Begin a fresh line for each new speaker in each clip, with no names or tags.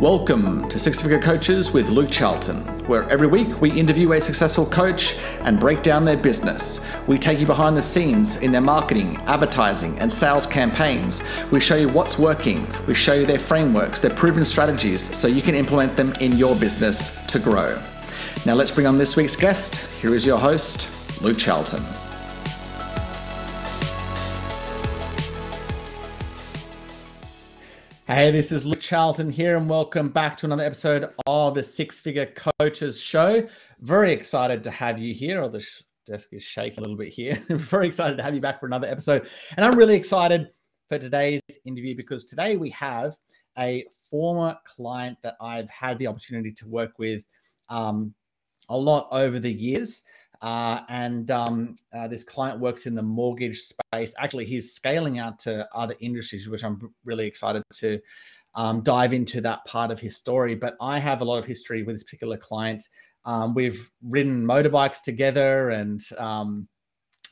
Welcome to Six Figure Coaches with Luke Charlton, where every week we interview a successful coach and break down their business. We take you behind the scenes in their marketing, advertising, and sales campaigns. We show you what's working, we show you their frameworks, their proven strategies, so you can implement them in your business to grow. Now let's bring on this week's guest. Here is your host, Luke Charlton. Hey, this is Luke Charlton here, and welcome back to another episode of the Six Figure Coaches Show. Very excited to have you here. Oh, the sh- desk is shaking a little bit here. Very excited to have you back for another episode. And I'm really excited for today's interview because today we have a former client that I've had the opportunity to work with um, a lot over the years. Uh, and um, uh, this client works in the mortgage space. Actually, he's scaling out to other industries, which I'm really excited to um, dive into that part of his story. But I have a lot of history with this particular client. Um, we've ridden motorbikes together, and um,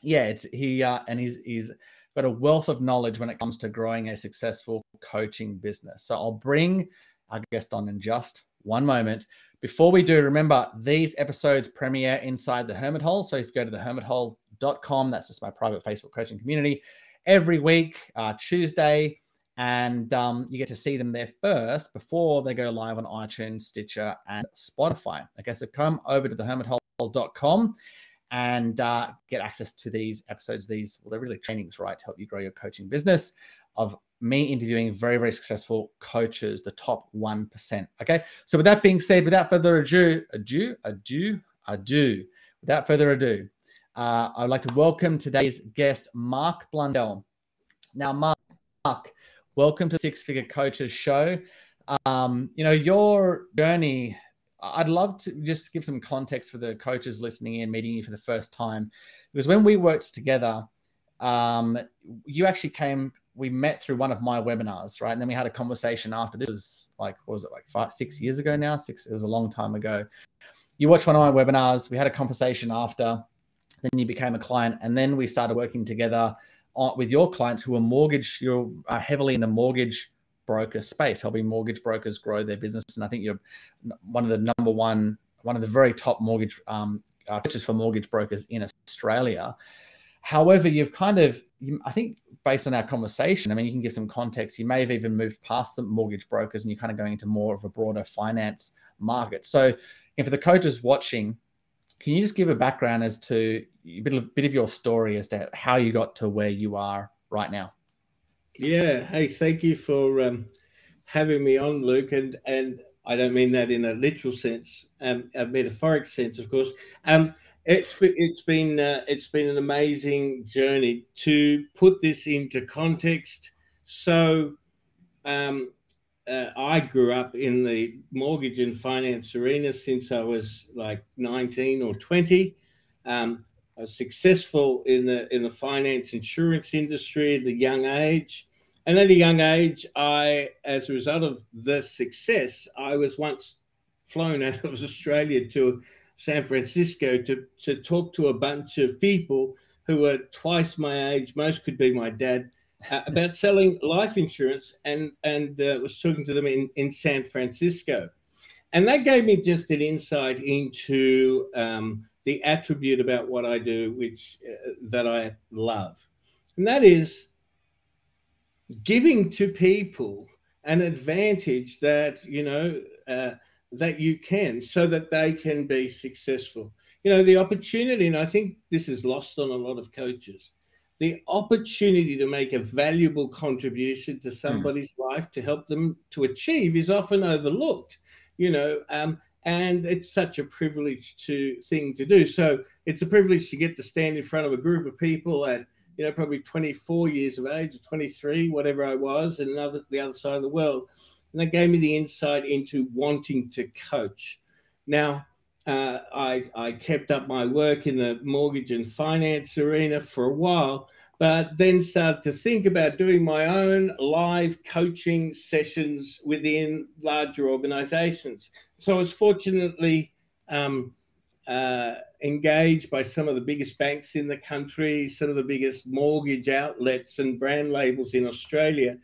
yeah, it's he uh, and he's he's got a wealth of knowledge when it comes to growing a successful coaching business. So I'll bring our guest on in just one moment. Before we do, remember these episodes premiere inside the Hermit Hole. So if you go to the hermithole.com, that's just my private Facebook coaching community, every week, uh, Tuesday, and um, you get to see them there first before they go live on iTunes, Stitcher, and Spotify. Okay, so come over to the hermithole.com and uh, get access to these episodes. These, well, they're really trainings, right, to help you grow your coaching business of me interviewing very, very successful coaches, the top 1%. Okay. So, with that being said, without further ado, ado, ado, ado, without further ado, uh, I'd like to welcome today's guest, Mark Blundell. Now, Mark, welcome to Six Figure Coaches Show. Um, you know, your journey, I'd love to just give some context for the coaches listening in, meeting you for the first time, because when we worked together, um, you actually came we met through one of my webinars, right? And then we had a conversation after. This was like, what was it, like five, six years ago now? Six. It was a long time ago. You watched one of my webinars. We had a conversation after. Then you became a client, and then we started working together on, with your clients who are mortgage. You're uh, heavily in the mortgage broker space, helping mortgage brokers grow their business. And I think you're one of the number one, one of the very top mortgage um, uh, coaches for mortgage brokers in Australia. However, you've kind of, you, I think, based on our conversation, I mean, you can give some context. You may have even moved past the mortgage brokers and you're kind of going into more of a broader finance market. So, for the coaches watching, can you just give a background as to a bit of, bit of your story as to how you got to where you are right now?
Yeah. Hey, thank you for um, having me on, Luke. And and I don't mean that in a literal sense, um, a metaphoric sense, of course. Um, it's it's been uh, it's been an amazing journey to put this into context. So, um, uh, I grew up in the mortgage and finance arena since I was like 19 or 20. Um, I was successful in the in the finance insurance industry at a young age, and at a young age, I, as a result of the success, I was once flown out of Australia to San Francisco to, to talk to a bunch of people who were twice my age, most could be my dad, uh, about selling life insurance and, and uh, was talking to them in, in San Francisco. And that gave me just an insight into um, the attribute about what I do, which uh, that I love. And that is giving to people an advantage that, you know, uh, that you can so that they can be successful. You know, the opportunity, and I think this is lost on a lot of coaches, the opportunity to make a valuable contribution to hmm. somebody's mm. life to help them to achieve is often overlooked, you know, um, and it's such a privilege to thing to do. So it's a privilege to get to stand in front of a group of people at, you know, probably 24 years of age or 23, whatever I was, and another the other side of the world and that gave me the insight into wanting to coach. Now, uh, I, I kept up my work in the mortgage and finance arena for a while, but then started to think about doing my own live coaching sessions within larger organizations. So I was fortunately um, uh, engaged by some of the biggest banks in the country, some of the biggest mortgage outlets and brand labels in Australia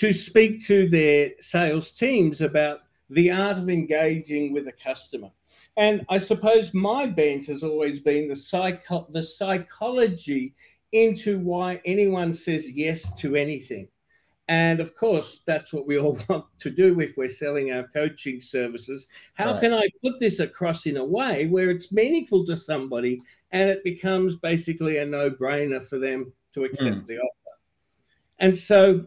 to speak to their sales teams about the art of engaging with a customer. And I suppose my bent has always been the, psycho- the psychology into why anyone says yes to anything. And of course, that's what we all want to do if we're selling our coaching services. How right. can I put this across in a way where it's meaningful to somebody and it becomes basically a no brainer for them to accept mm. the offer? And so,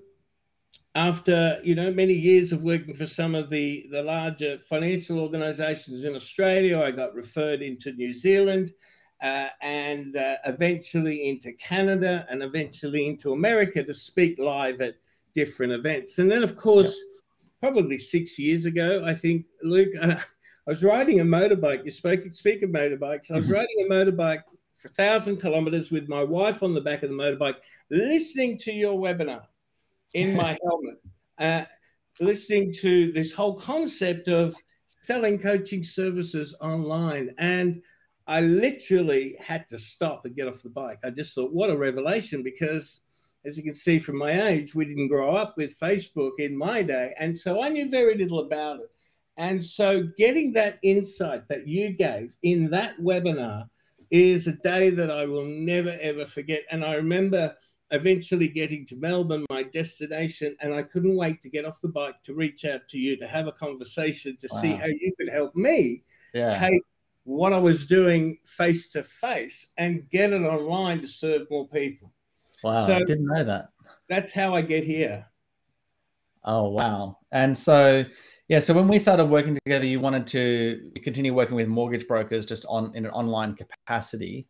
after you know many years of working for some of the the larger financial organizations in Australia, I got referred into New Zealand. Uh, and uh, eventually into Canada and eventually into America to speak live at different events. And then, of course, yeah. probably six years ago, I think, Luke, uh, I was riding a motorbike. You spoke, speak of motorbikes. I was mm-hmm. riding a motorbike for a thousand kilometers with my wife on the back of the motorbike, listening to your webinar in my helmet, uh, listening to this whole concept of selling coaching services online. And I literally had to stop and get off the bike. I just thought, what a revelation, because as you can see from my age, we didn't grow up with Facebook in my day. And so I knew very little about it. And so getting that insight that you gave in that webinar is a day that I will never, ever forget. And I remember eventually getting to Melbourne, my destination, and I couldn't wait to get off the bike to reach out to you to have a conversation to wow. see how you could help me yeah. take what I was doing face to face and get it online to serve more people.
Wow, so I didn't know that.
That's how I get here.
Oh wow! And so yeah, so when we started working together, you wanted to continue working with mortgage brokers just on in an online capacity,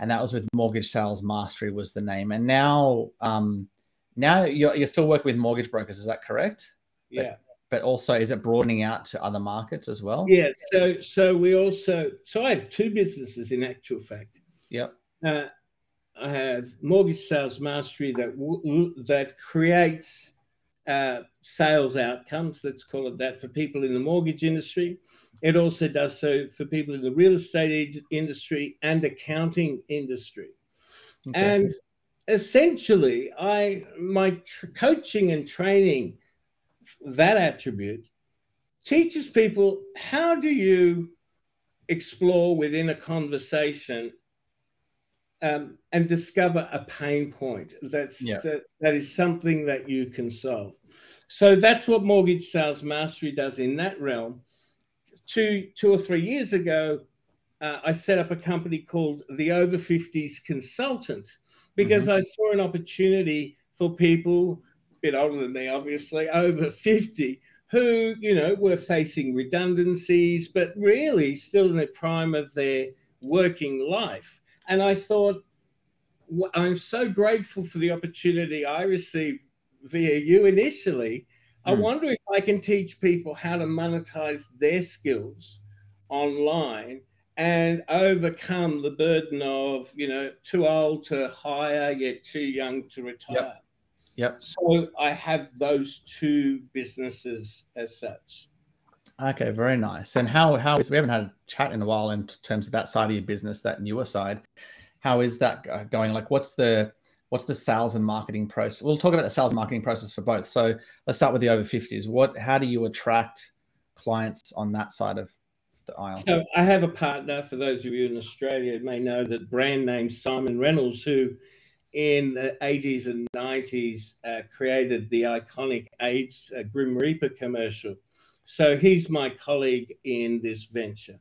and that was with Mortgage Sales Mastery was the name. And now, um, now you're you're still working with mortgage brokers. Is that correct?
Yeah. But,
but also, is it broadening out to other markets as well?
Yeah. So so we also so I have two businesses in actual fact.
Yep.
Uh, I have mortgage sales mastery that that creates uh, sales outcomes. Let's call it that for people in the mortgage industry. It also does so for people in the real estate industry and accounting industry. Okay. And essentially, I my tr- coaching and training that attribute teaches people how do you explore within a conversation um, and discover a pain point that's yeah. that, that is something that you can solve. So that's what mortgage sales mastery does in that realm. Two two or three years ago, uh, I set up a company called the Over 50s Consultant because mm-hmm. I saw an opportunity for people a bit older than me, obviously, over 50, who, you know, were facing redundancies, but really still in the prime of their working life. And I thought, I'm so grateful for the opportunity I received via you initially. Mm. I hmm. wonder if I can teach people how to monetize their skills online and overcome the burden of, you know, too old to hire, yet too young to retire.
Yep. yep.
So I have those two businesses as such.
Okay, very nice. And how how is we haven't had a chat in a while in terms of that side of your business, that newer side. How is that going? Like, what's the what's the sales and marketing process? We'll talk about the sales and marketing process for both. So let's start with the over fifties. What how do you attract clients on that side of the aisle?
So I have a partner. For those of you in Australia, may know that brand name Simon Reynolds, who in the 80s and 90s uh, created the iconic AIDS uh, Grim Reaper commercial so he's my colleague in this venture.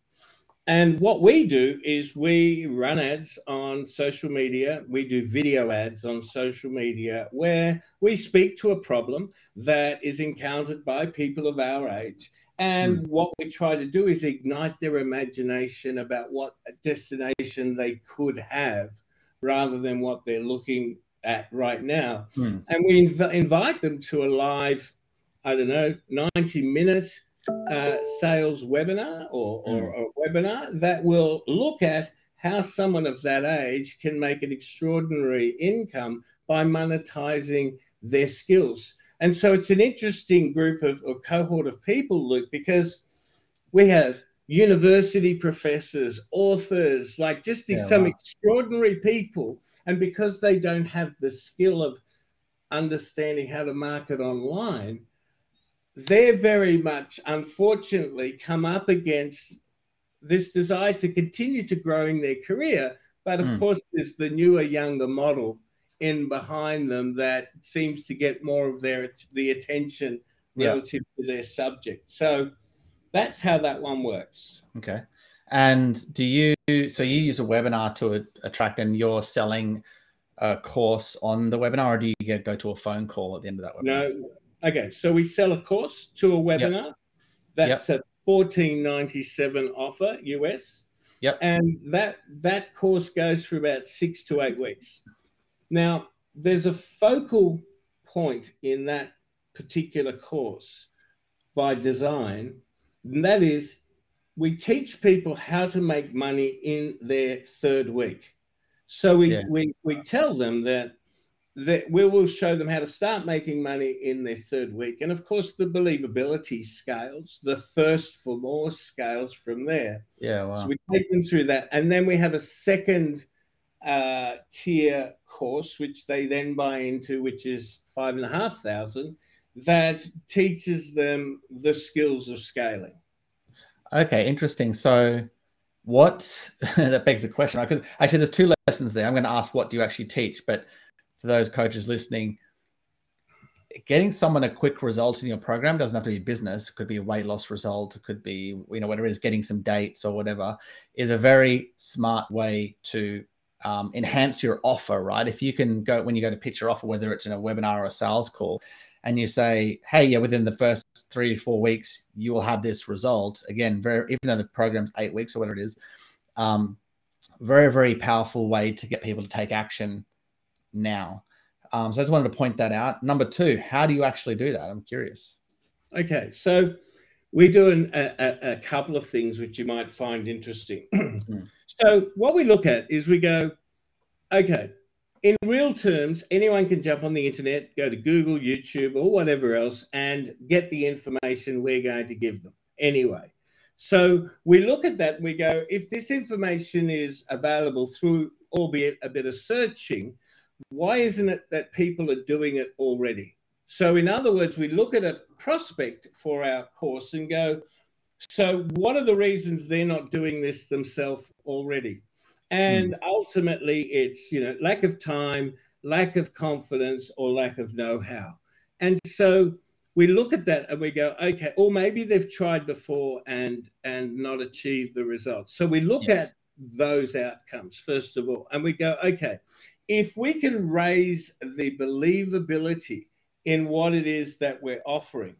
And what we do is we run ads on social media. We do video ads on social media where we speak to a problem that is encountered by people of our age. And mm. what we try to do is ignite their imagination about what destination they could have rather than what they're looking at right now. Mm. And we inv- invite them to a live I don't know, 90 minute uh, sales webinar or, or, mm. or webinar that will look at how someone of that age can make an extraordinary income by monetizing their skills. And so it's an interesting group of or cohort of people, Luke, because we have university professors, authors, like just yeah, some wow. extraordinary people. And because they don't have the skill of understanding how to market online, they're very much, unfortunately, come up against this desire to continue to grow in their career. But of mm. course, there's the newer, younger model in behind them that seems to get more of their the attention relative yeah. to their subject. So that's how that one works.
Okay. And do you so you use a webinar to attract and you're selling a course on the webinar or do you get, go to a phone call at the end of that webinar?
No. Okay. So we sell a course to a webinar. Yep. That's yep. a 1497 offer US.
Yep.
And that that course goes for about six to eight weeks. Now, there's a focal point in that particular course by design, and that is we teach people how to make money in their third week. So we, yeah. we, we tell them that that we will show them how to start making money in their third week. And of course, the believability scales, the thirst for more scales from there.
Yeah, wow.
So we take them through that. And then we have a second uh, tier course, which they then buy into, which is five and a half thousand, that teaches them the skills of scaling.
Okay, interesting. So, what that begs the question, because actually, there's two lessons there. I'm going to ask, what do you actually teach? But for those coaches listening, getting someone a quick result in your program doesn't have to be business. It could be a weight loss result. It could be, you know, whatever it is, getting some dates or whatever is a very smart way to um, enhance your offer, right? If you can go when you go to pitch your offer, whether it's in a webinar or a sales call, and you say, "Hey, yeah, within the first three to four weeks, you will have this result." Again, very even though the program's eight weeks or whatever it is, um, very very powerful way to get people to take action now. Um, so I just wanted to point that out. Number two, how do you actually do that? I'm curious.
Okay, so we're doing a, a, a couple of things which you might find interesting. mm. So what we look at is we go, okay, in real terms, anyone can jump on the internet, go to Google, YouTube, or whatever else, and get the information we're going to give them anyway. So we look at that and we go, if this information is available through, albeit a bit of searching, why isn't it that people are doing it already? So, in other words, we look at a prospect for our course and go, so what are the reasons they're not doing this themselves already? And mm. ultimately, it's you know lack of time, lack of confidence, or lack of know-how. And so we look at that and we go, okay, or maybe they've tried before and and not achieved the results. So we look yeah. at those outcomes first of all, and we go, okay, if we can raise the believability in what it is that we're offering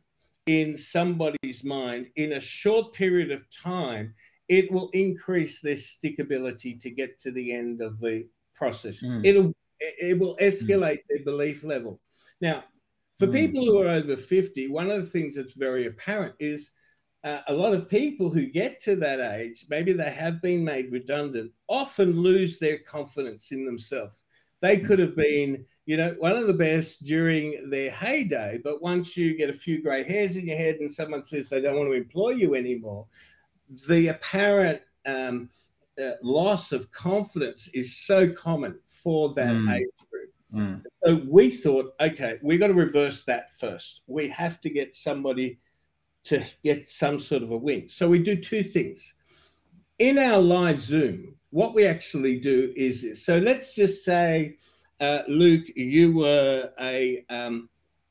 in somebody's mind in a short period of time, it will increase their stickability to get to the end of the process. Mm. It'll it will escalate mm. their belief level. Now, for mm. people who are over 50, one of the things that's very apparent is uh, a lot of people who get to that age, maybe they have been made redundant, often lose their confidence in themselves. They could have been you know, one of the best during their heyday. But once you get a few grey hairs in your head and someone says they don't want to employ you anymore, the apparent um, uh, loss of confidence is so common for that mm. age group. Mm. So we thought, okay, we've got to reverse that first. We have to get somebody to get some sort of a win. So we do two things. In our live Zoom, what we actually do is this. So let's just say uh, Luke, you were a um,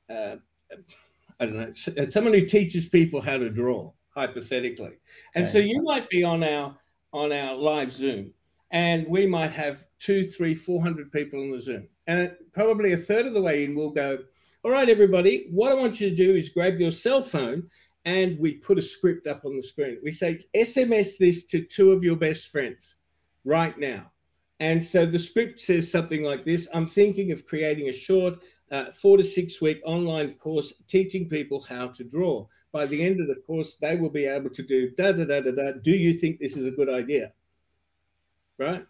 uh, I don't know someone who teaches people how to draw, hypothetically, and okay. so you might be on our on our live Zoom, and we might have two, three, four hundred people on the Zoom, and probably a third of the way in, we'll go, "All right, everybody, what I want you to do is grab your cell phone." And we put a script up on the screen. We say, SMS this to two of your best friends right now and so the script says something like this I'm thinking of creating a short uh, four to six week online course teaching people how to draw. By the end of the course, they will be able to do da da da da da. Do you think this is a good idea? Right.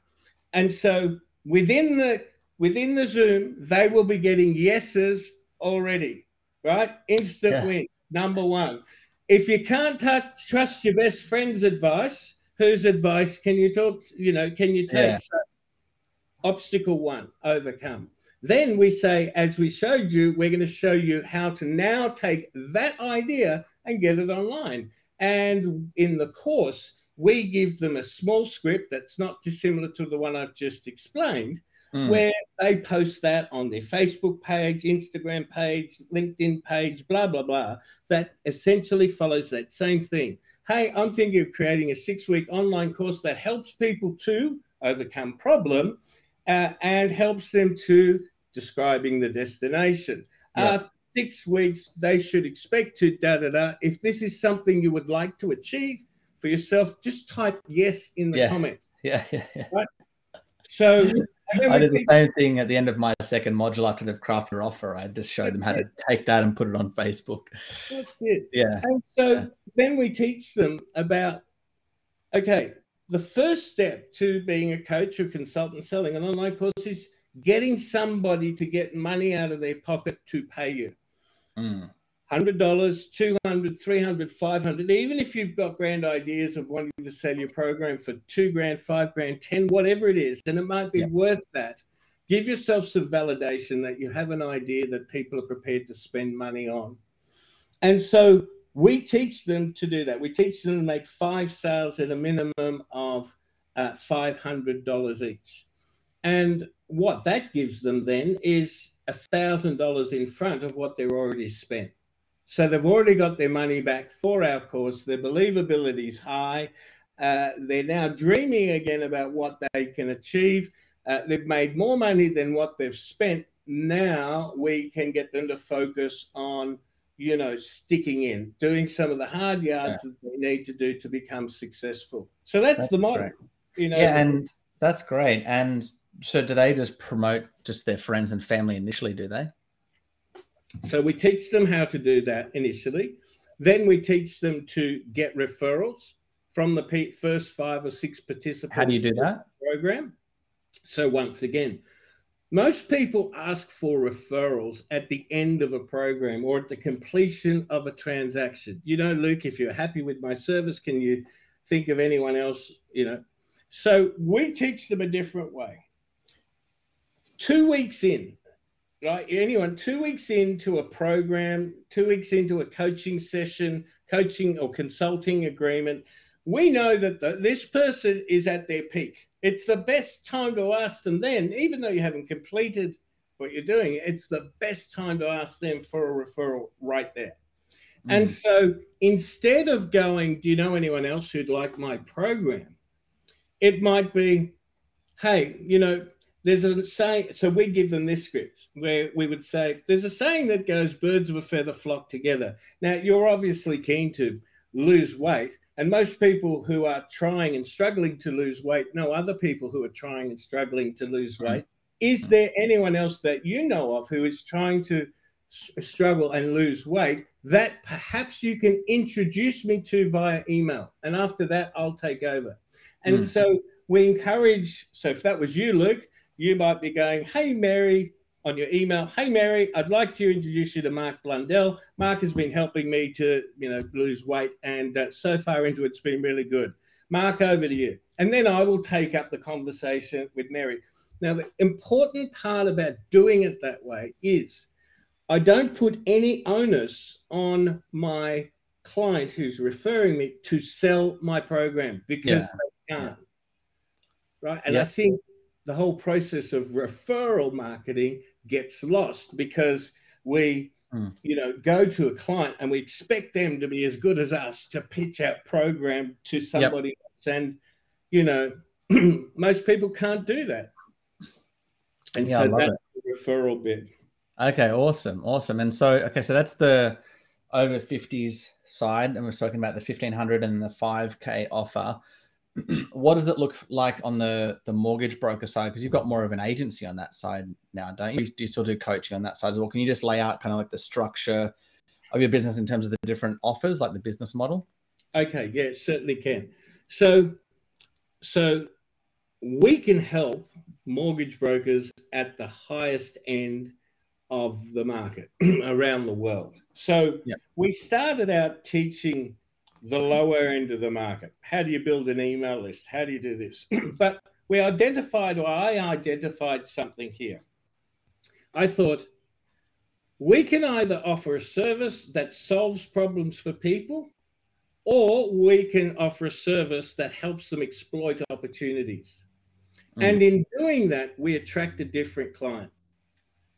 And so within the within the Zoom, they will be getting yeses already. Right. Instant yeah. win. Number one. If you can't trust your best friend's advice, whose advice can you talk? You know, can you take? Yeah. So obstacle one overcome. Then we say, as we showed you, we're going to show you how to now take that idea and get it online. And in the course, we give them a small script that's not dissimilar to the one I've just explained, mm. where they post that on their Facebook page, Instagram page, LinkedIn page, blah, blah, blah, that essentially follows that same thing. Hey, I'm thinking of creating a six week online course that helps people to overcome problem uh, and helps them to describing the destination. Yeah. After six weeks, they should expect to da da da. If this is something you would like to achieve for yourself, just type yes in the
yeah.
comments.
Yeah, yeah, yeah.
Right? So
I did the same thing at the end of my second module after they've crafted an offer. I just showed them how to take that and put it on Facebook.
That's it.
Yeah.
And so yeah. Then we teach them about okay, the first step to being a coach or consultant selling an online course is getting somebody to get money out of their pocket to pay you.
Mm.
$100, 200, 300, 500, even if you've got grand ideas of wanting to sell your program for two grand, five grand, 10, whatever it is, then it might be worth that. Give yourself some validation that you have an idea that people are prepared to spend money on. And so we teach them to do that. We teach them to make five sales at a minimum of uh, $500 each. And what that gives them then is $1,000 in front of what they're already spent. So they've already got their money back for our course. Their believability is high. Uh, they're now dreaming again about what they can achieve. Uh, they've made more money than what they've spent. Now we can get them to focus on, you know, sticking in, doing some of the hard yards yeah. that they need to do to become successful. So that's, that's the model. Great. You know,
yeah, and that's great. And so, do they just promote just their friends and family initially? Do they?
So we teach them how to do that initially. Then we teach them to get referrals from the first five or six participants.
How do you do that?
Program. So once again, most people ask for referrals at the end of a program or at the completion of a transaction. You know, Luke, if you're happy with my service, can you think of anyone else? You know, so we teach them a different way. Two weeks in, right? Anyone two weeks into a program, two weeks into a coaching session, coaching or consulting agreement, we know that the, this person is at their peak. It's the best time to ask them then, even though you haven't completed what you're doing, it's the best time to ask them for a referral right there. Mm. And so instead of going, Do you know anyone else who'd like my program? It might be, Hey, you know, there's a saying, so we give them this script where we would say, there's a saying that goes, birds of a feather flock together. Now, you're obviously keen to lose weight, and most people who are trying and struggling to lose weight know other people who are trying and struggling to lose mm. weight. Is there anyone else that you know of who is trying to struggle and lose weight that perhaps you can introduce me to via email? And after that, I'll take over. And mm. so we encourage, so if that was you, Luke, you might be going, Hey, Mary, on your email, Hey, Mary, I'd like to introduce you to Mark Blundell. Mark has been helping me to, you know, lose weight. And uh, so far into it, it's been really good. Mark, over to you. And then I will take up the conversation with Mary. Now, the important part about doing it that way is I don't put any onus on my client who's referring me to sell my program because yeah. they can't. Right. And yeah. I think the whole process of referral marketing gets lost because we mm. you know go to a client and we expect them to be as good as us to pitch our program to somebody yep. else and you know most people can't do that and yeah, so that's it. the referral bit
okay awesome awesome and so okay so that's the over 50s side and we're talking about the 1500 and the 5k offer what does it look like on the the mortgage broker side? Because you've got more of an agency on that side now, don't you? Do you still do coaching on that side as well? Can you just lay out kind of like the structure of your business in terms of the different offers, like the business model?
Okay, yeah, certainly can. So, so we can help mortgage brokers at the highest end of the market around the world. So yep. we started out teaching the lower end of the market. How do you build an email list? How do you do this? but we identified, or I identified something here. I thought we can either offer a service that solves problems for people, or we can offer a service that helps them exploit opportunities. Mm. And in doing that, we attract a different client,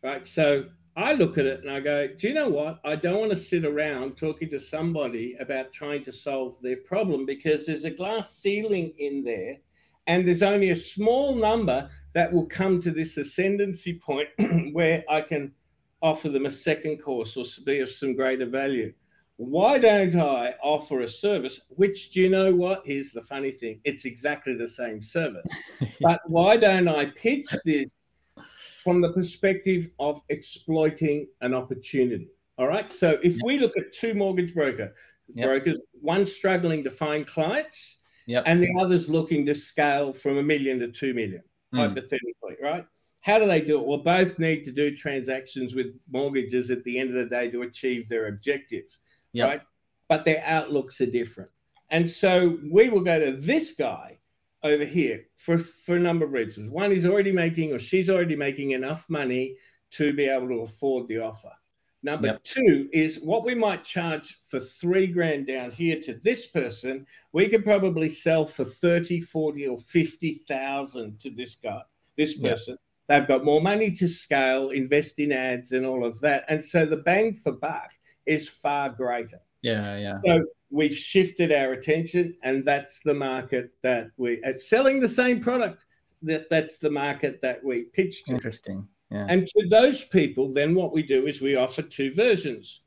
right? So I look at it and I go, do you know what? I don't want to sit around talking to somebody about trying to solve their problem because there's a glass ceiling in there and there's only a small number that will come to this ascendancy point where I can offer them a second course or be of some greater value. Why don't I offer a service, which do you know what? Here's the funny thing it's exactly the same service. but why don't I pitch this from the perspective of exploiting an opportunity. All right. So if we look at two mortgage broker yep. brokers, one struggling to find clients, yep. and the other's looking to scale from a million to two million, mm. hypothetically, right? How do they do it? Well, both need to do transactions with mortgages at the end of the day to achieve their objectives, yep. right? But their outlooks are different. And so we will go to this guy over here for, for a number of reasons. One, he's already making or she's already making enough money to be able to afford the offer. Number yep. two is what we might charge for three grand down here to this person, we could probably sell for 30, 40, or 50,000 to this guy, this person. Yep. They've got more money to scale, invest in ads and all of that. And so the bang for buck is far greater.
Yeah, yeah.
So we've shifted our attention, and that's the market that we at selling the same product. That that's the market that we pitched.
To. Interesting. Yeah.
And to those people, then what we do is we offer two versions.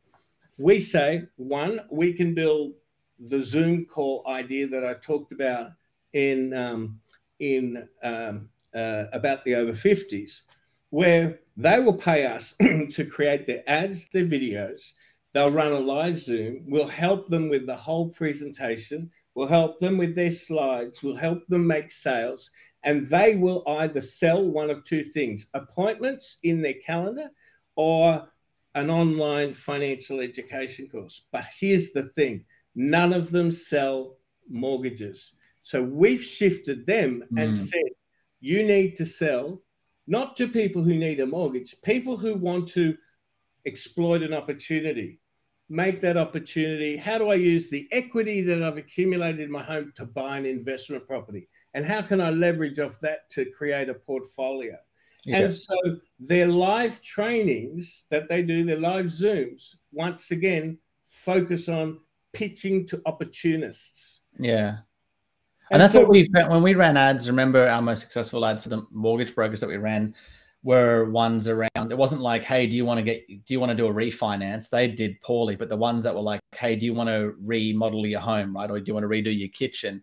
We say one, we can build the Zoom call idea that I talked about in um, in um, uh, about the over 50s, where they will pay us to create their ads, their videos, They'll run a live Zoom. We'll help them with the whole presentation. We'll help them with their slides. We'll help them make sales. And they will either sell one of two things appointments in their calendar or an online financial education course. But here's the thing none of them sell mortgages. So we've shifted them mm. and said, you need to sell not to people who need a mortgage, people who want to exploit an opportunity make that opportunity? How do I use the equity that I've accumulated in my home to buy an investment property? And how can I leverage off that to create a portfolio? Yeah. And so their live trainings that they do, their live Zooms, once again, focus on pitching to opportunists.
Yeah. And, and that's so, what we when we ran ads. Remember our most successful ads for the mortgage brokers that we ran were ones around. It wasn't like hey do you want to get do you want to do a refinance? They did poorly but the ones that were like hey do you want to remodel your home right? Or do you want to redo your kitchen?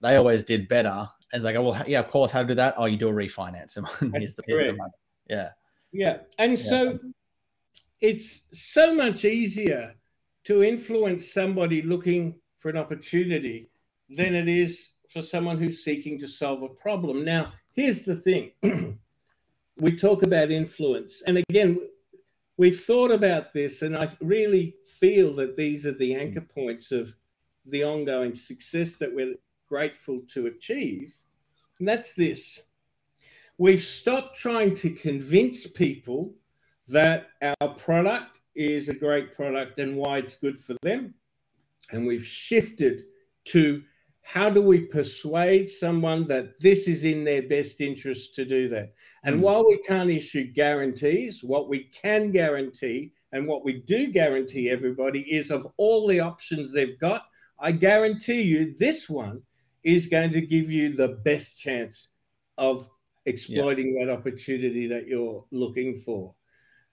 They always did better. And it's like oh, well yeah of course how to do that? Oh you do a refinance. And here's the, here's the money. Yeah.
Yeah. And yeah. so it's so much easier to influence somebody looking for an opportunity than it is for someone who's seeking to solve a problem. Now here's the thing we talk about influence. And again, we've thought about this, and I really feel that these are the hmm. anchor points of the ongoing success that we're grateful to achieve. And that's this we've stopped trying to convince people that our product is a great product and why it's good for them. And we've shifted to how do we persuade someone that this is in their best interest to do that? And mm. while we can't issue guarantees, what we can guarantee and what we do guarantee everybody is of all the options they've got, I guarantee you this one is going to give you the best chance of exploiting yeah. that opportunity that you're looking for.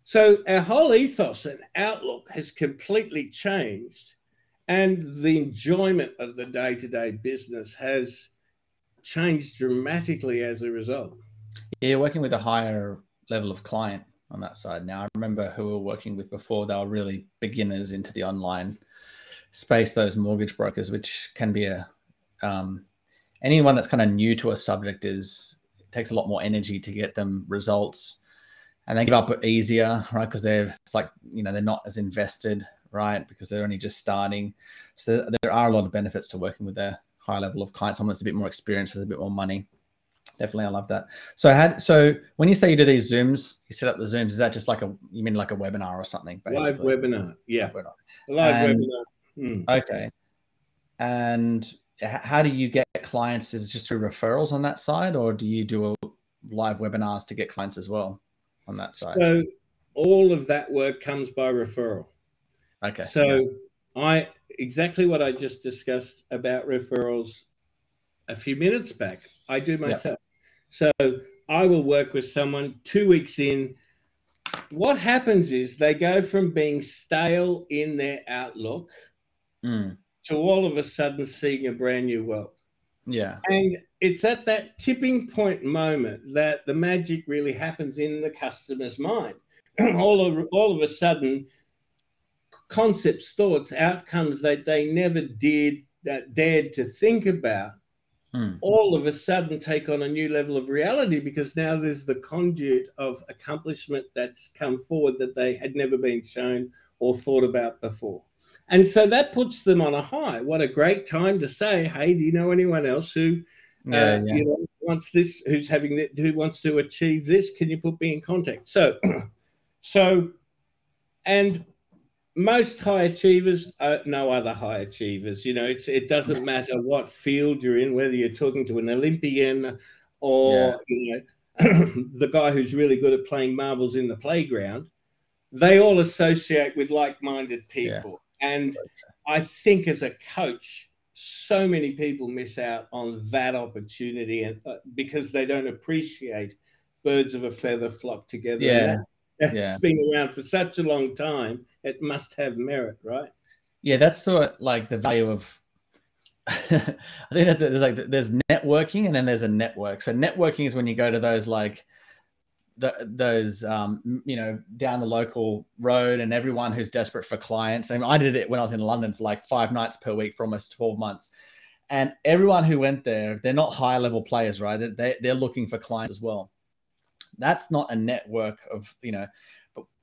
So our whole ethos and outlook has completely changed and the enjoyment of the day to day business has changed dramatically as a result.
Yeah, you're working with a higher level of client on that side now. I remember who we were working with before, they were really beginners into the online space, those mortgage brokers, which can be a, um, anyone that's kind of new to a subject is, takes a lot more energy to get them results and they give up easier, right? Because they're, it's like, you know, they're not as invested right? Because they're only just starting. So there are a lot of benefits to working with a high level of clients, someone that's a bit more experienced, has a bit more money. definitely. I love that. So, had so when you say you do these zooms, you set up the zooms. Is that just like a you mean like a webinar or something?
Basically? Live webinar, yeah, webinar. live and, webinar.
Hmm. Okay, and how do you get clients? Is it just through referrals on that side, or do you do a live webinars to get clients as well on that side?
So all of that work comes by referral.
Okay.
So yeah. I exactly what I just discussed about referrals a few minutes back. I do myself. So I will work with someone two weeks in. What happens is they go from being stale in their outlook
mm.
to all of a sudden seeing a brand new world.
Yeah.
And it's at that tipping point moment that the magic really happens in the customer's mind. all of all of a sudden, concepts, thoughts, outcomes that they never did that dared to think about
mm.
all of a sudden take on a new level of reality because now there's the conduit of accomplishment that's come forward that they had never been shown or thought about before. And so that puts them on a high. What a great time to say, "Hey, do you know anyone else who, yeah, uh, yeah. you know, wants this? Who's having that? Who wants to achieve this? Can you put me in contact?" So, so, and most high achievers are know other high achievers. You know, it doesn't matter what field you're in, whether you're talking to an Olympian or yeah. you know the guy who's really good at playing marbles in the playground. They all associate with like-minded people. And I think as a coach, so many people miss out on that opportunity and uh, because they don't appreciate birds of a feather flock together.
Yeah.
That's, that's yeah. been around for such a long time. It must have merit, right?
Yeah, that's sort of like the value of. I think that's it. There's like there's networking and then there's a network. So networking is when you go to those like the, those um, you know down the local road and everyone who's desperate for clients. I, mean, I did it when I was in London for like five nights per week for almost twelve months, and everyone who went there, they're not high level players, right? They they're looking for clients as well. That's not a network of you know,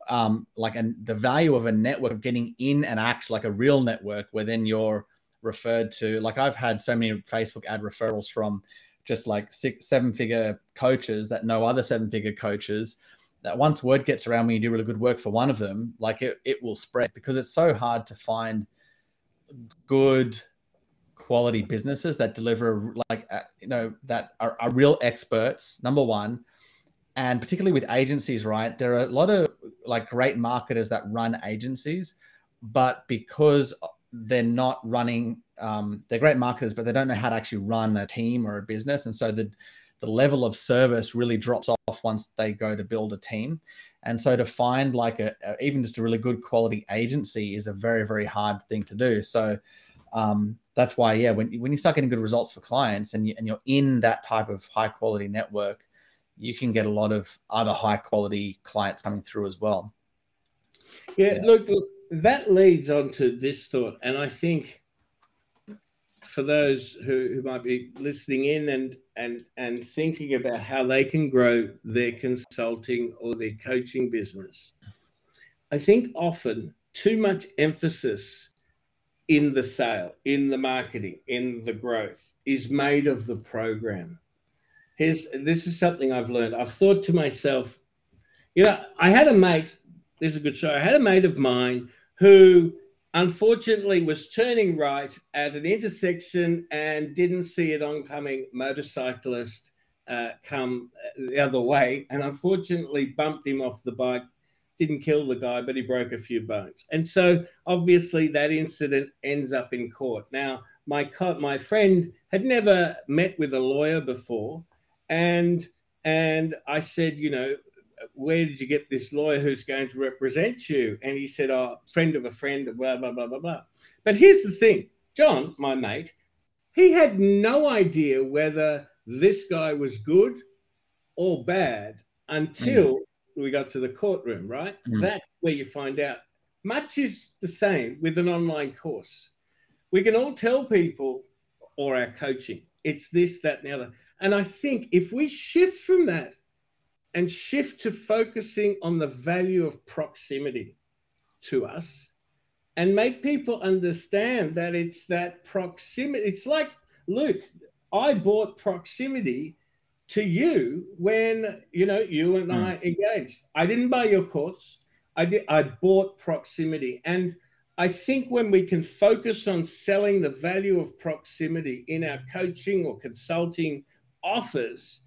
um, like and the value of a network of getting in and act like a real network where then you're referred to. Like I've had so many Facebook ad referrals from just like six, seven figure coaches that know other seven figure coaches that once word gets around when you do really good work for one of them, like it, it will spread because it's so hard to find good quality businesses that deliver like, you know, that are, are real experts, number one. And particularly with agencies, right? There are a lot of like great marketers that run agencies, but because they're not running um, they're great marketers, but they don't know how to actually run a team or a business. And so the the level of service really drops off once they go to build a team. And so to find like a, a even just a really good quality agency is a very very hard thing to do. So um, that's why yeah, when when you start getting good results for clients and you, and you're in that type of high quality network, you can get a lot of other high quality clients coming through as well.
Yeah, yeah. Look, look, that leads on to this thought, and I think for those who, who might be listening in and and and thinking about how they can grow their consulting or their coaching business i think often too much emphasis in the sale in the marketing in the growth is made of the program here's this is something i've learned i've thought to myself you know i had a mate this is a good story. i had a mate of mine who unfortunately was turning right at an intersection and didn't see an oncoming motorcyclist uh, come the other way and unfortunately bumped him off the bike didn't kill the guy but he broke a few bones and so obviously that incident ends up in court now my co- my friend had never met with a lawyer before and and i said you know where did you get this lawyer who's going to represent you? And he said, oh, friend of a friend, blah, blah, blah, blah, blah. But here's the thing John, my mate, he had no idea whether this guy was good or bad until mm. we got to the courtroom, right? Mm. That's where you find out. Much is the same with an online course. We can all tell people or our coaching, it's this, that, and the other. And I think if we shift from that and shift to focusing on the value of proximity to us and make people understand that it's that proximity. It's like, Luke, I bought proximity to you when you know you and
Mm.
I engaged. I didn't buy your course. I did. I bought proximity, and I think when we can focus on selling the value of proximity in our coaching or consulting offers,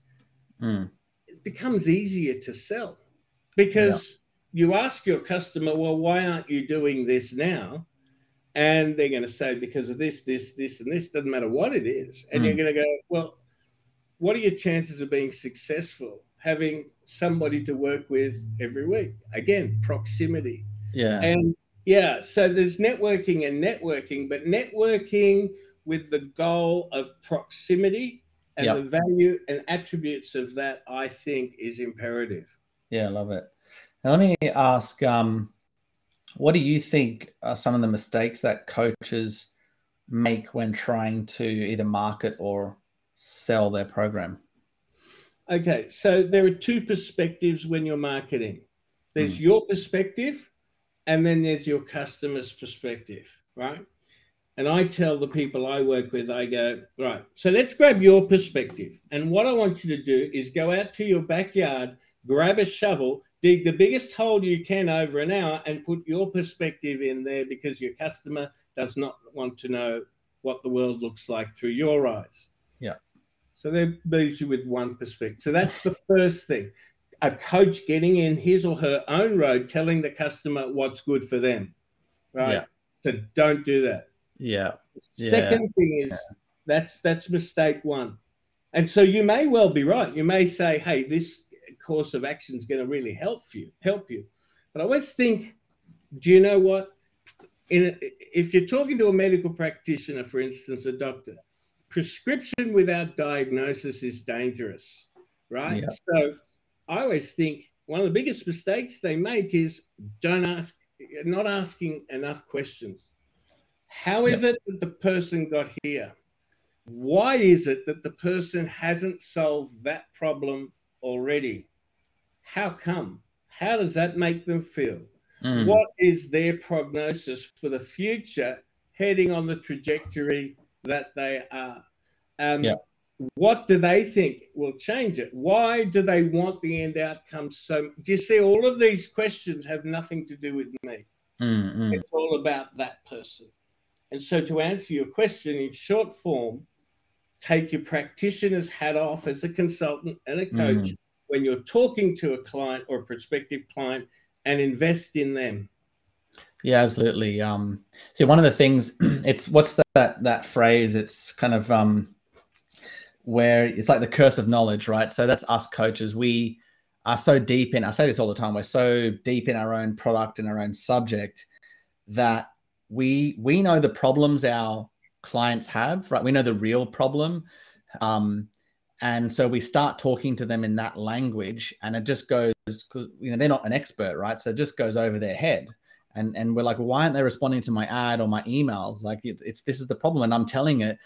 Mm.
it becomes easier to sell because you ask your customer, well, why aren't you doing this now? And they're going to say, because of this, this, this, and this, doesn't matter what it is. And you're going to go, well, what are your chances of being successful having somebody to work with every week? Again, proximity.
Yeah.
And yeah, so there's networking and networking, but networking with the goal of proximity and
Yep.
the value and attributes of that, I think, is imperative.
Yeah, I love it. Now, let me ask, um, what do you think are some of the mistakes that coaches make when trying to either market or sell their program?
Okay, so there are two perspectives when you're marketing there's your perspective, and then there's your customer's perspective, right? And I tell the people I work with, I go, right, so let's grab your perspective. And what I want you to do is go out to your backyard, grab a shovel, dig the biggest hole you can over an hour, and put your perspective in there because your customer does not want to know what the world looks like through your eyes.
Yeah.
So that leaves you with one perspective. So that's the first thing. A coach getting in his or her own road, telling the customer what's good for them. Right.
Yeah.
So don't do that.
Yeah. Yeah.
Second thing is that's that's mistake one. And so you may well be right. You may say, hey, this course of action is going to really help you, help you. But I always think, do you know what? In a, if you're talking to a medical practitioner, for instance, a doctor, prescription without diagnosis is dangerous, right?
Yeah.
So I always think one of the biggest mistakes they make is don't ask, not asking enough questions. How is it that the person got here? Why is it that the person hasn't solved that problem already? How come? How does that make them feel?
Mm.
What is their prognosis for the future heading on the trajectory that they are? Um,
Yeah.
What do they think will change it? Why do they want the end outcome so? Do you see all of these questions have nothing to do with me?
Mm, mm.
It's all about that person. And so, to answer your question in short form, take your practitioner's hat off as a consultant and a coach when you're talking to a client or a prospective client and invest in them.
Yeah, absolutely. Um, so one of the things, it's what's that that phrase? It's kind of um, where it's like the curse of knowledge, right? So that's us coaches. We are so deep in. I say this all the time. We're so deep in our own product and our own subject that we we know the problems our clients have, right? We know the real problem. Um, and so we start talking to them in that language, and it just goes, 'cause, you know, they're not an expert, right? So it just goes over their head and and we're like well, why aren't they responding to my ad or my emails like it, it's this is the problem and i'm telling it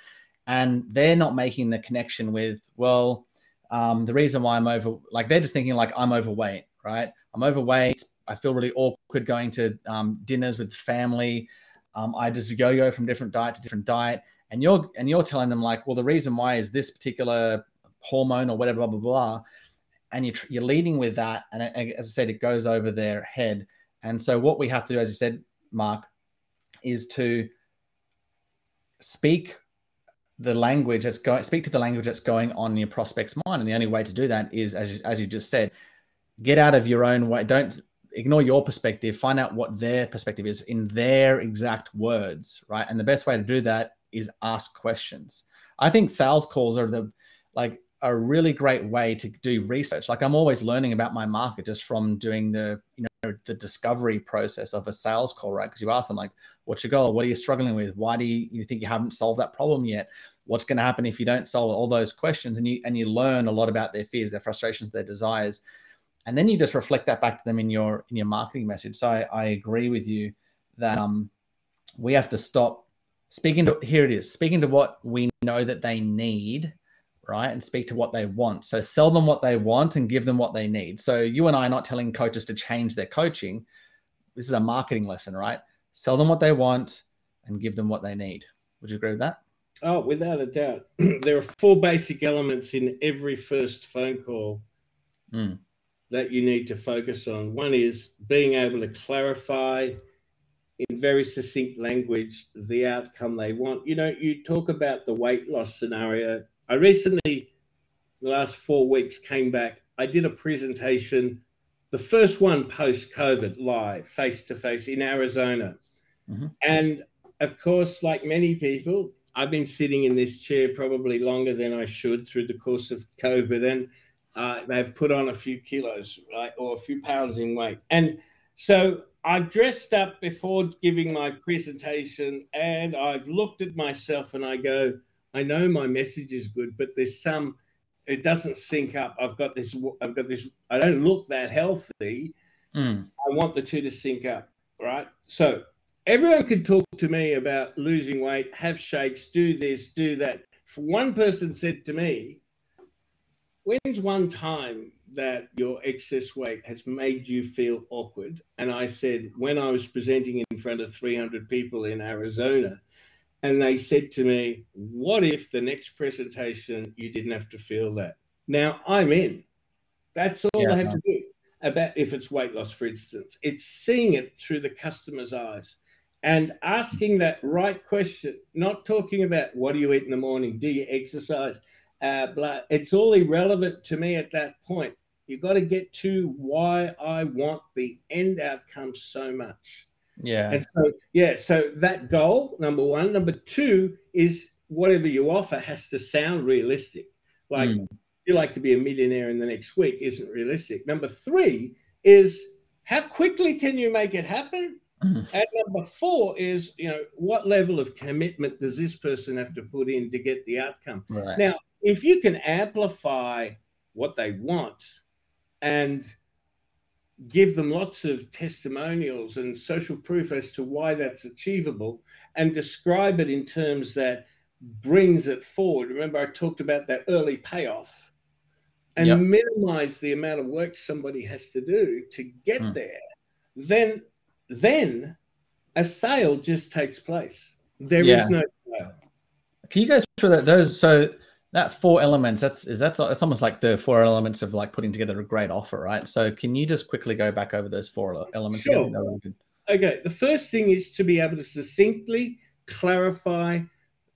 and they're not making the connection with well um, the reason why i'm over like they're just thinking like i'm overweight right? I'm overweight. I feel really awkward going to um, dinners with family. Um, i just yo-yo from different diet to different diet. And you're and you're telling them like well the reason why is this particular hormone or whatever blah blah blah. And you're, you're leading with that. And as i said it goes over their head. And so, what we have to do, as you said, Mark, is to speak the language that's going, speak to the language that's going on in your prospect's mind. And the only way to do that is, as as you just said, get out of your own way. Don't ignore your perspective. Find out what their perspective is in their exact words, right? And the best way to do that is ask questions. I think sales calls are the like a really great way to do research. Like I'm always learning about my market just from doing the you know the discovery process of a sales call, right? Because you ask them like, "What's your goal? What are you struggling with? Why do you, you think you haven't solved that problem yet? What's going to happen if you don't solve all those questions?" And you and you learn a lot about their fears, their frustrations, their desires, and then you just reflect that back to them in your in your marketing message. So I, I agree with you that um we have to stop speaking to here it is speaking to what we know that they need right? And speak to what they want. So sell them what they want and give them what they need. So you and I are not telling coaches to change their coaching. This is a marketing lesson, right? Sell them what they want and give them what they need. Would you agree with that?
Oh, without a doubt. there are four basic elements in every first phone call
Mm.
that you need to focus on. One is being able to clarify in very succinct language the outcome they want. You know, you talk about the weight loss scenario. I recently, the last four weeks, came back. I did a presentation, the first one post COVID, live, face to face in Arizona.
Mhm.
And of course, like many people, I've been sitting in this chair probably longer than I should through the course of COVID. And uh, they've put on a few kilos, right, or a few pounds in weight. And so I've dressed up before giving my presentation and I've looked at myself and I go, I know my message is good, but there's some, it doesn't sync up. I've got this, I've got this, I don't look that healthy.
Mm.
I want the two to sync up, right? So everyone could talk to me about losing weight, have shakes, do this, do that. One person said to me, When's one time that your excess weight has made you feel awkward? And I said, When I was presenting in front of 300 people in Arizona, and they said to me, What if the next presentation you didn't have to feel that? Now I'm in. That's all
Yeah,
I have
no.
to do about if it's weight loss, for instance. It's seeing it through the customer's eyes and asking that right question, not talking about what do you eat in the morning, do you exercise, uh, blah. It's all irrelevant to me at that point. You've got to get to why I want the end outcome so much.
Yeah.
And so, yeah, so that goal, number one. Number two is whatever you offer has to sound realistic. Like,
Mm.
you like to be a millionaire in the next week isn't realistic. Number three is how quickly can you make it happen?
Mm.
And number four is, you know, what level of commitment does this person have to put in to get the outcome?
Right.
Now, if you can amplify what they want and give them lots of testimonials and social proof as to why that's achievable and describe it in terms that brings it forward. Remember, I talked about that early payoff and
Yep.
minimize the amount of work somebody has to do to get
Mm.
there, then then a sale just takes place. There is
Yeah.
no sale.
Can you go through that? Those so that four elements. That's is that's it's almost like the four elements of like putting together a great offer, right? So can you just quickly go back over those four elements?
Sure.
think they're really good.
Okay, the first thing is to be able to succinctly clarify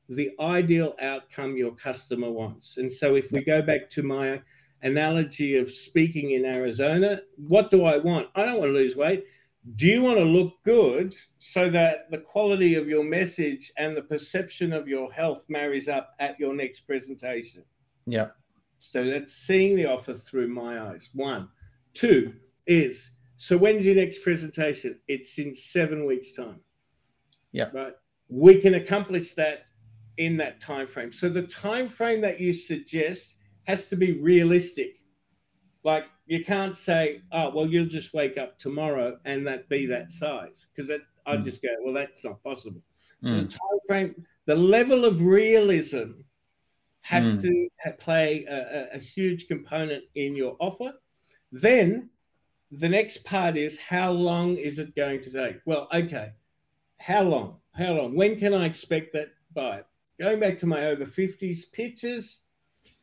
the ideal outcome your customer wants. And so, if we go back to my analogy of speaking in Arizona, what do I want? I don't want to lose weight. Do you want to look good so that the quality of your message and the perception of your health marries up at your next presentation?
Yeah.
So that's seeing the offer through my eyes. One. Two is so when's your next presentation? It's in seven weeks' time.
Yeah.
Right. We can accomplish that in that time frame. So the time frame that you suggest has to be realistic. Like you can't say, oh, well, you'll just wake up tomorrow and that be that size. Because I'd
Mm.
just go, well, that's not possible. So
Mm.
the time frame, the level of realism has
Mm.
to play a, a, a huge component in your offer. Then the next part is how long is it going to take? Well, okay, how long? How long? When can I expect that by? Going back to my over 50s pictures,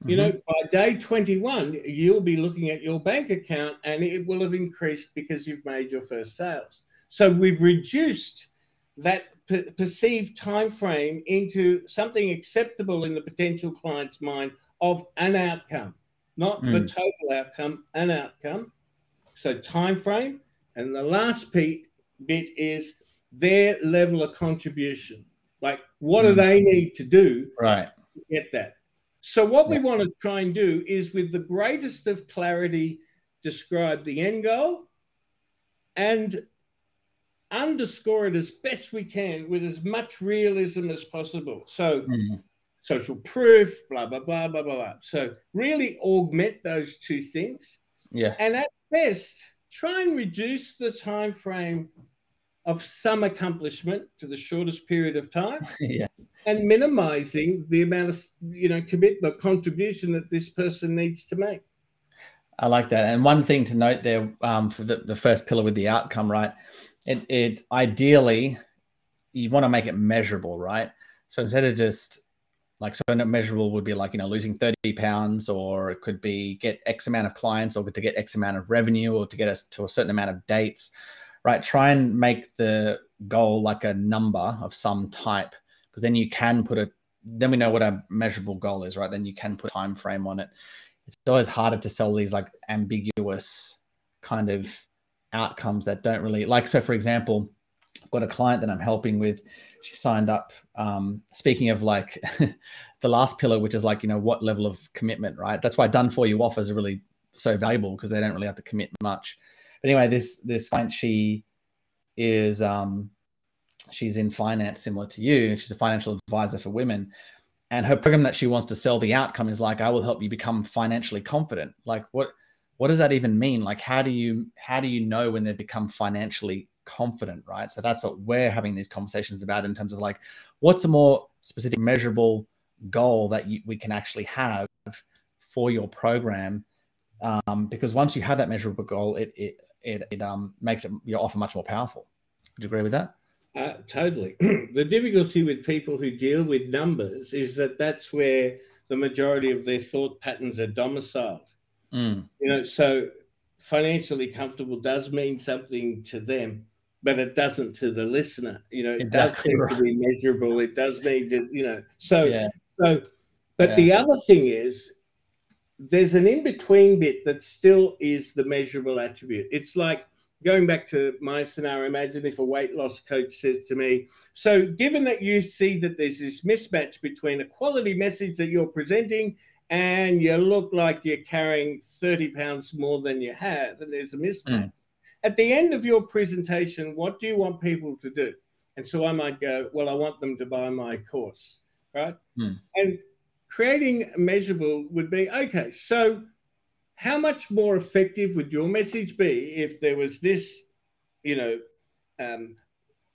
you know, by day 21, you'll be looking at your bank account and it will have increased because you've made your first sales. So we've reduced that per- perceived time frame into something acceptable in the potential client's mind of an outcome, not the
Mm.
total outcome, an outcome. So time frame, and the last bit, bit is their level of contribution. Like, what do
Mm.
they need to do
Right.
to get that? So, what we want to try and do is, with the greatest of clarity, describe the end goal and underscore it as best we can with as much realism as possible. So,
Mm.
social proof, blah, blah, blah, blah, blah, blah. So, really augment those two things.
Yeah.
And at best, try and reduce the time frame of some accomplishment to the shortest period of time
yeah.
and minimizing the amount of you know commitment contribution that this person needs to make
I like that. And one thing to note there um, for the, the first pillar with the outcome, right? It, it ideally you want to make it measurable, right? So instead of just like so measurable would be like you know losing 30 pounds or it could be get x amount of clients or to get x amount of revenue or to get us to a certain amount of dates right? Try and make the goal like a number of some type because then you can put a then we know what a measurable goal is right? Then you can put a time frame on it. It's always harder to sell these like ambiguous kind of outcomes that don't really like so for example i've got a client that i'm helping with. She signed up um, speaking of like the last pillar which is like you know what level of commitment right? That's why done for you offers are really so valuable because they don't really have to commit much but anyway this this client she is um she's in finance similar to you she's a financial advisor for women and her program that she wants to sell the outcome is like i will help you become financially confident like what what does that even mean like how do you how do you know when they become financially confident, right? So that's what we're having these conversations about in terms of like, what's a more specific, measurable goal that you, we can actually have for your program? Um, because once you have that measurable goal, it it it, it um, makes it, your offer much more powerful. Would you agree with that?
Uh, totally. the difficulty with people who deal with numbers is that that's where the majority of their thought patterns are domiciled. Mm. You know, so financially comfortable does mean something to them, but it doesn't to the listener. You know, it exactly does right. to be measurable. It does mean to, you know, so, yeah. so, but yeah. the other thing is there's an in between bit that still is the measurable attribute. It's like going back to my scenario. Imagine if a weight loss coach said to me, So, given that you see that there's this mismatch between a quality message that you're presenting and you look like you're carrying 30 pounds more than you have, and there's a mismatch. Mm at the end of your presentation, what do you want people to do? And so I might go, well, I want them to buy my course, right? Hmm. And creating measurable would be okay. So, how much more effective would your message be if there was this, you know, um,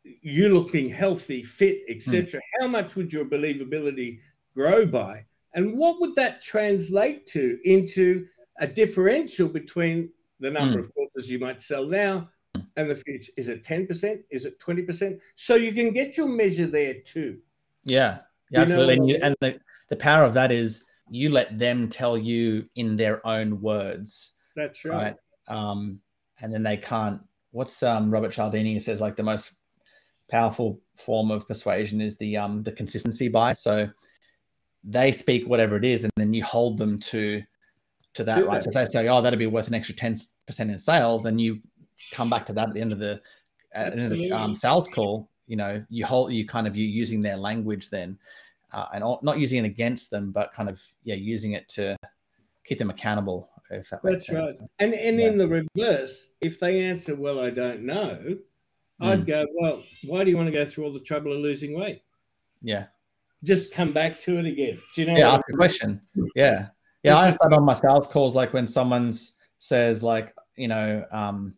you looking healthy, fit, etc.? Hmm. How much would your believability grow by? And what would that translate to into a differential between the number mm. of courses you might sell now and the future. Is it 10%? Is it 20%? So you can get your measure there too.
Yeah, yeah absolutely. And, you, and the, the power of that is you let them tell you in their own words.
That's right. right?
Um, and then they can't. What's um, Robert Cialdini says like the most powerful form of persuasion is the um, the consistency bias. So they speak whatever it is, and then you hold them to to that, right? So if they say, "Oh, that'd be worth an extra ten percent in sales," then you come back to that at the end of the at end of the um, sales call. You know, you hold you kind of you using their language then, uh, and all, not using it against them, but kind of yeah, using it to keep them accountable. If that
That's right. And and yeah. in the reverse, if they answer, "Well, I don't know," mm. I'd go, "Well, why do you want to go through all the trouble of losing weight?"
Yeah.
Just come back to it again. Do you know?
Yeah, ask a question. Yeah. Yeah, I understand on my sales calls, like when someone says, like, you know, um,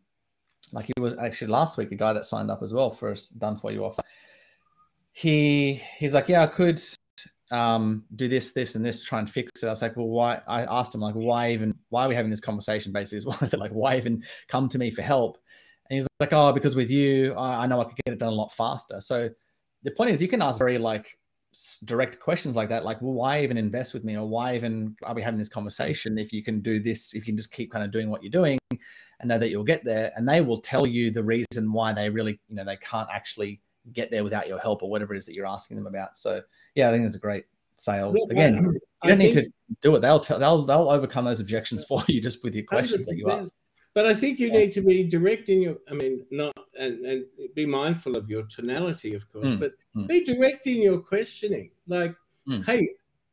like it was actually last week, a guy that signed up as well for a done for you offer. He he's like, yeah, I could um, do this, this, and this to try and fix it. I was like, well, why? I asked him like, why even? Why are we having this conversation? Basically, as well. I said like, why even come to me for help? And he's like, oh, because with you, I, I know I could get it done a lot faster. So the point is, you can ask very like direct questions like that like well why even invest with me or why even are we having this conversation if you can do this if you can just keep kind of doing what you're doing and know that you'll get there and they will tell you the reason why they really you know they can't actually get there without your help or whatever it is that you're asking them about so yeah i think it's a great sales again you don't need to do it they'll tell they'll they'll overcome those objections for you just with your questions 100%. that you ask
but I think you yeah. need to be direct in your, I mean, not, and, and be mindful of your tonality, of course, mm. but mm. be direct in your questioning. Like, mm. hey,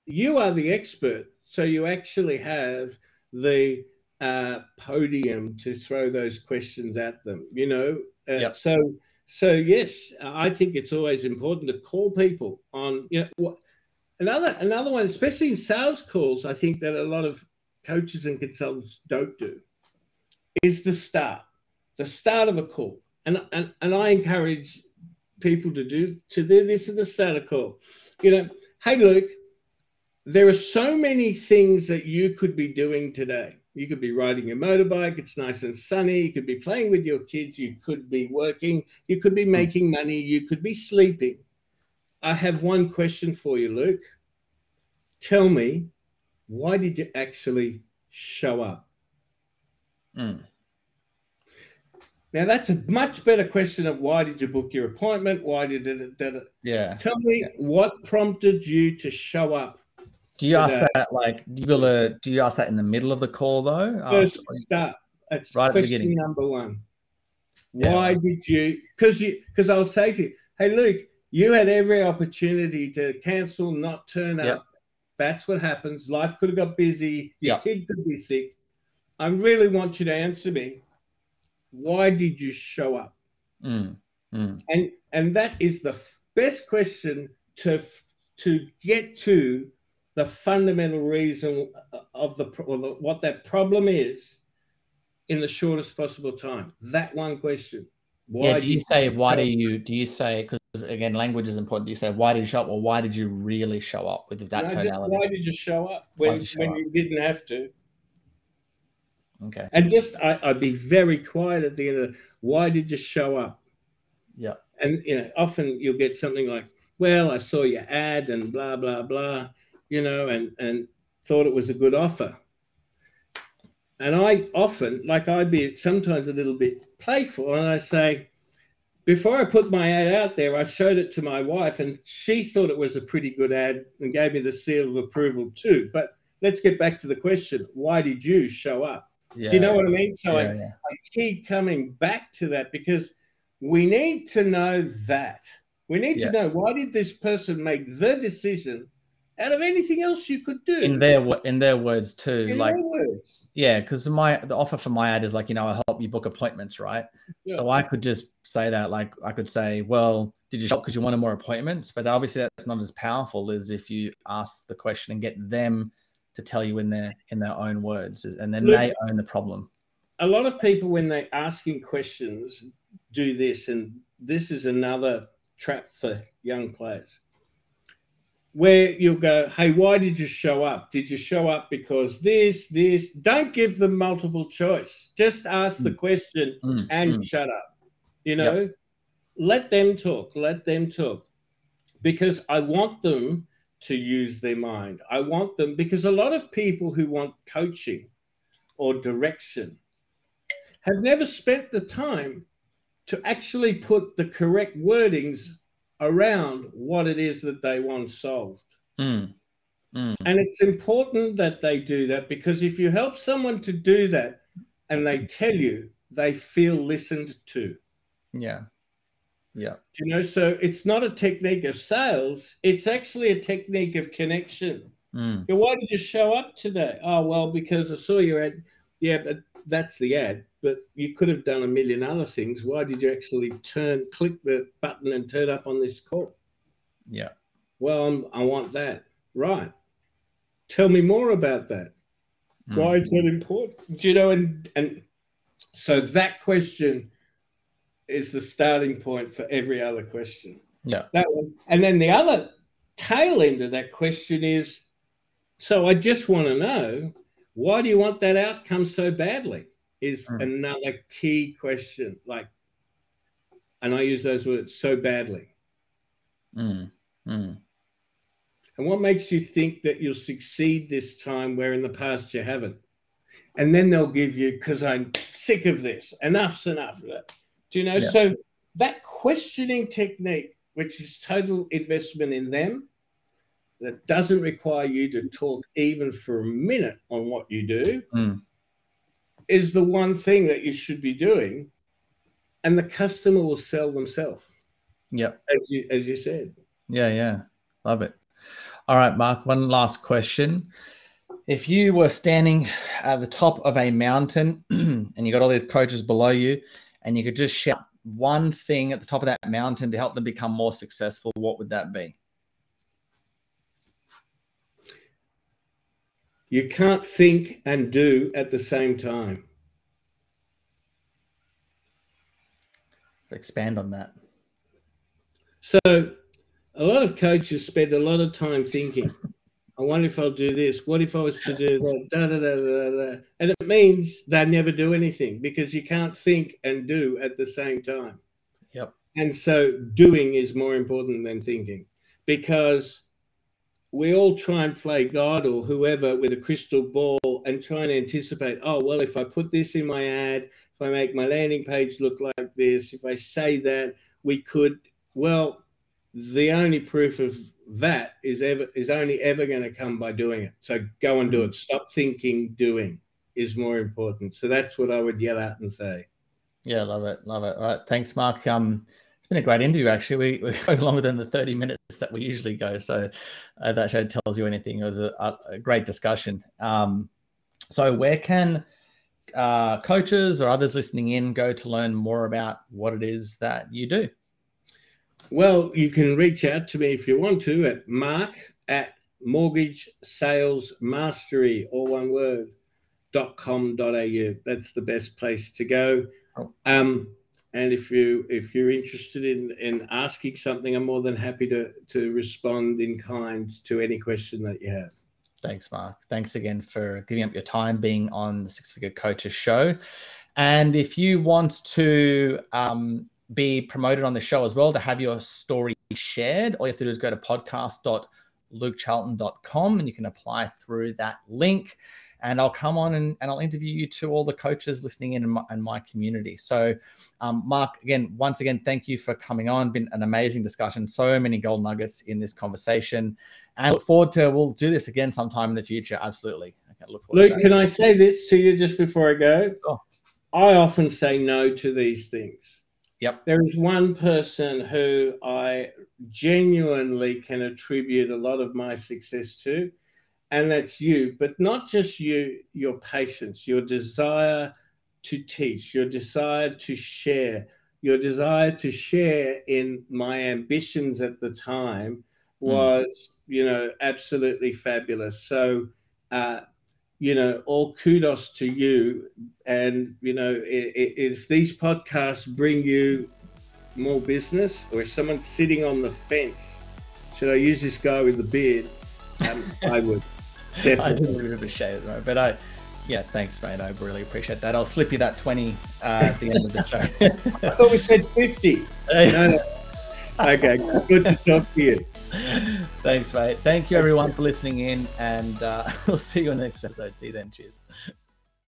you are the expert. So you actually have the uh, podium to throw those questions at them, you know? Uh, yep. So, so yes, I think it's always important to call people on, you know, what, another, another one, especially in sales calls, I think that a lot of coaches and consultants don't do is the start, the start of a call. And, and, and I encourage people to do to do this at the start of call. You know, hey Luke, there are so many things that you could be doing today. You could be riding your motorbike, it's nice and sunny, you could be playing with your kids, you could be working, you could be making money, you could be sleeping. I have one question for you, Luke. tell me, why did you actually show up?
Mm.
Now that's a much better question of why did you book your appointment? Why did it? Did it
Yeah.
tell me what prompted you to show up?
Do you ask
today.
that like do you, uh, do you ask that in the middle of the call though?
First
After-
start. That's
Right at the
question
beginning.
number one.
Yeah.
Why did you? Because you because I'll say to you, hey Luke, you had every opportunity to cancel, not turn
Yep.
up. That's what happens. Life could have got busy. Your
Yep.
kid could be sick. I really want you to answer me. Why did you show up?
Mm, mm,
And and that is the f- best question to f- to get to the fundamental reason uh, of the of the- what that problem is in the shortest possible time. That one question. Why
yeah. Do you say why do you do you say because again language is important? Do you say why did you show up or why did you really show up with that
No, just
tonality?
why did you show up when,
you show
when
up?
you didn't have to?
Okay.
And just I, I'd be very quiet at the end of why did you show up?
Yeah.
And you know, often you'll get something like, Well, I saw your ad and blah blah blah, you know, and and thought it was a good offer. And I often, like I'd be sometimes a little bit playful, and I say, before I put my ad out there, I showed it to my wife, and she thought it was a pretty good ad and gave me the seal of approval too. But let's get back to the question: Why did you show up?
Yeah.
Do you know what I mean? So
yeah,
I,
yeah.
I keep coming back to that because we need to know that. We need to know why did this person make the decision out of anything else you could do?
In their in their words too,
In
like
their words.
yeah, because my the offer for my ad is like you know I help you book appointments, right?
Yeah.
So I could just say that like I could say, well, did you shop because you wanted more appointments? But obviously that's not as powerful as if you ask the question and get them to tell you in their in their own words, and then
Look-
they own the problem.
A lot of people, when they're asking questions, do this, and this is another trap for young players. Where you'll go, hey, why did you show up? Did you show up because this, this? Don't give them multiple choice. Just ask the question
Mm,
and
mm.
shut up. You know, let them talk, let them talk. Because I want them to use their mind. I want them because a lot of people who want coaching or direction have never spent the time to actually put the correct wordings around what it is that they want solved.
Mm, mm.
And it's important that they do that because if you help someone to do that and they tell you, they feel listened to.
Yeah, yeah,
You know, so it's not a technique of sales, it's actually a technique of connection.
mm,
Why did you show up today? Oh, well, because I saw your ad. Yeah, but that's the ad. But you could have done a million other things. Why did you actually turn, click the button and turn up on this call?
yeah,
Well, I'm, I want that. Right. Tell me more about that.
mm.
Why is that important? Do you know? And and so that question is the starting point for every other question.
Yeah,
That one, and then the other tail end of that question is, so I just want to know why do you want that outcome so badly? Is
Mm.
another key question. Like, and I use those words so badly.
mm, mm.
And what makes you think that you'll succeed this time where in the past you haven't? And then they'll give you, because I'm sick of this, enough's enough. Do you know?
Yeah.
So that questioning technique, which is total investment in them, that doesn't require you to talk even for a minute on what you do,
Mm.
Is the one thing that you should be doing. And the customer will sell themselves,
Yep.
as you as you said.
Yeah, yeah. Love it. All right, Mark, one last question. If you were standing at the top of a mountain and you got all these coaches below you and you could just shout one thing at the top of that mountain to help them become more successful, what would that be?
You can't think and do at the same time.
Expand on that.
So a lot of coaches spend a lot of time thinking, I wonder if I'll do this. What if I was to do that? Da, da, da, da, da. And it means they never do anything because you can't think and do at the same time.
Yep.
And so doing is more important than thinking because we all try and play God or whoever with a crystal ball and try and anticipate, oh, well, if I put this in my ad, if I make my landing page look like this, if I say that, we could, well, the only proof of that is ever is only ever going to come by doing it. So go and do it. Stop thinking, doing is more important. So that's what I would yell out and say.
Yeah, love it, love it. All right, thanks, Mark. Um, it's been a great interview. Actually, we we go longer than the thirty minutes that we usually go. So uh, that show tells you anything. It was a, a great discussion. Um, so where can uh, coaches or others listening in go to learn more about what it is that you do?
Well, you can reach out to me if you want to at mark at mortgage sales mastery, all one word, dot com dot au. That's the best place to go. Oh. Um, and if you if you're interested in in asking something, I'm more than happy to to respond in kind to any question that you have.
Thanks, Mark. Thanks again for giving up your time being on the Six Figure Coaches Show. And if you want to um, be promoted on the show as well, to have your story shared, all you have to do is go to podcast.lukecharlton.com and you can apply through that link and I'll come on and, and I'll interview you to all the coaches listening in in my, in my community. So, um, Mark, again, once again, thank you for coming on. Been an amazing discussion. So many gold nuggets in this conversation, and I look forward to we'll do this again sometime in the future. Absolutely.
Okay, look Luke, can I say this to you just before I go? Oh. I often say no to these things.
Yep.
There is one person who I genuinely can attribute a lot of my success to, and that's you, but not just you, your patience, your desire to teach, your desire to share, your desire to share in my ambitions at the time hmm. was, mm. you know, absolutely fabulous. So, uh, you know, all kudos to you. And, you know, if, these podcasts bring you more business, or if someone's sitting on the fence, should I use this guy with the beard? Um, I would.
Definitely. I did a bit of a shade but I, yeah, thanks, mate. I really appreciate that. I'll slip you that 20 uh, at the end of the show.
I thought we said 50. no, no. Okay, good to talk to you.
Thanks, mate. Thank you, everyone, for listening in, and uh, we'll see you on the next episode. See you then. Cheers.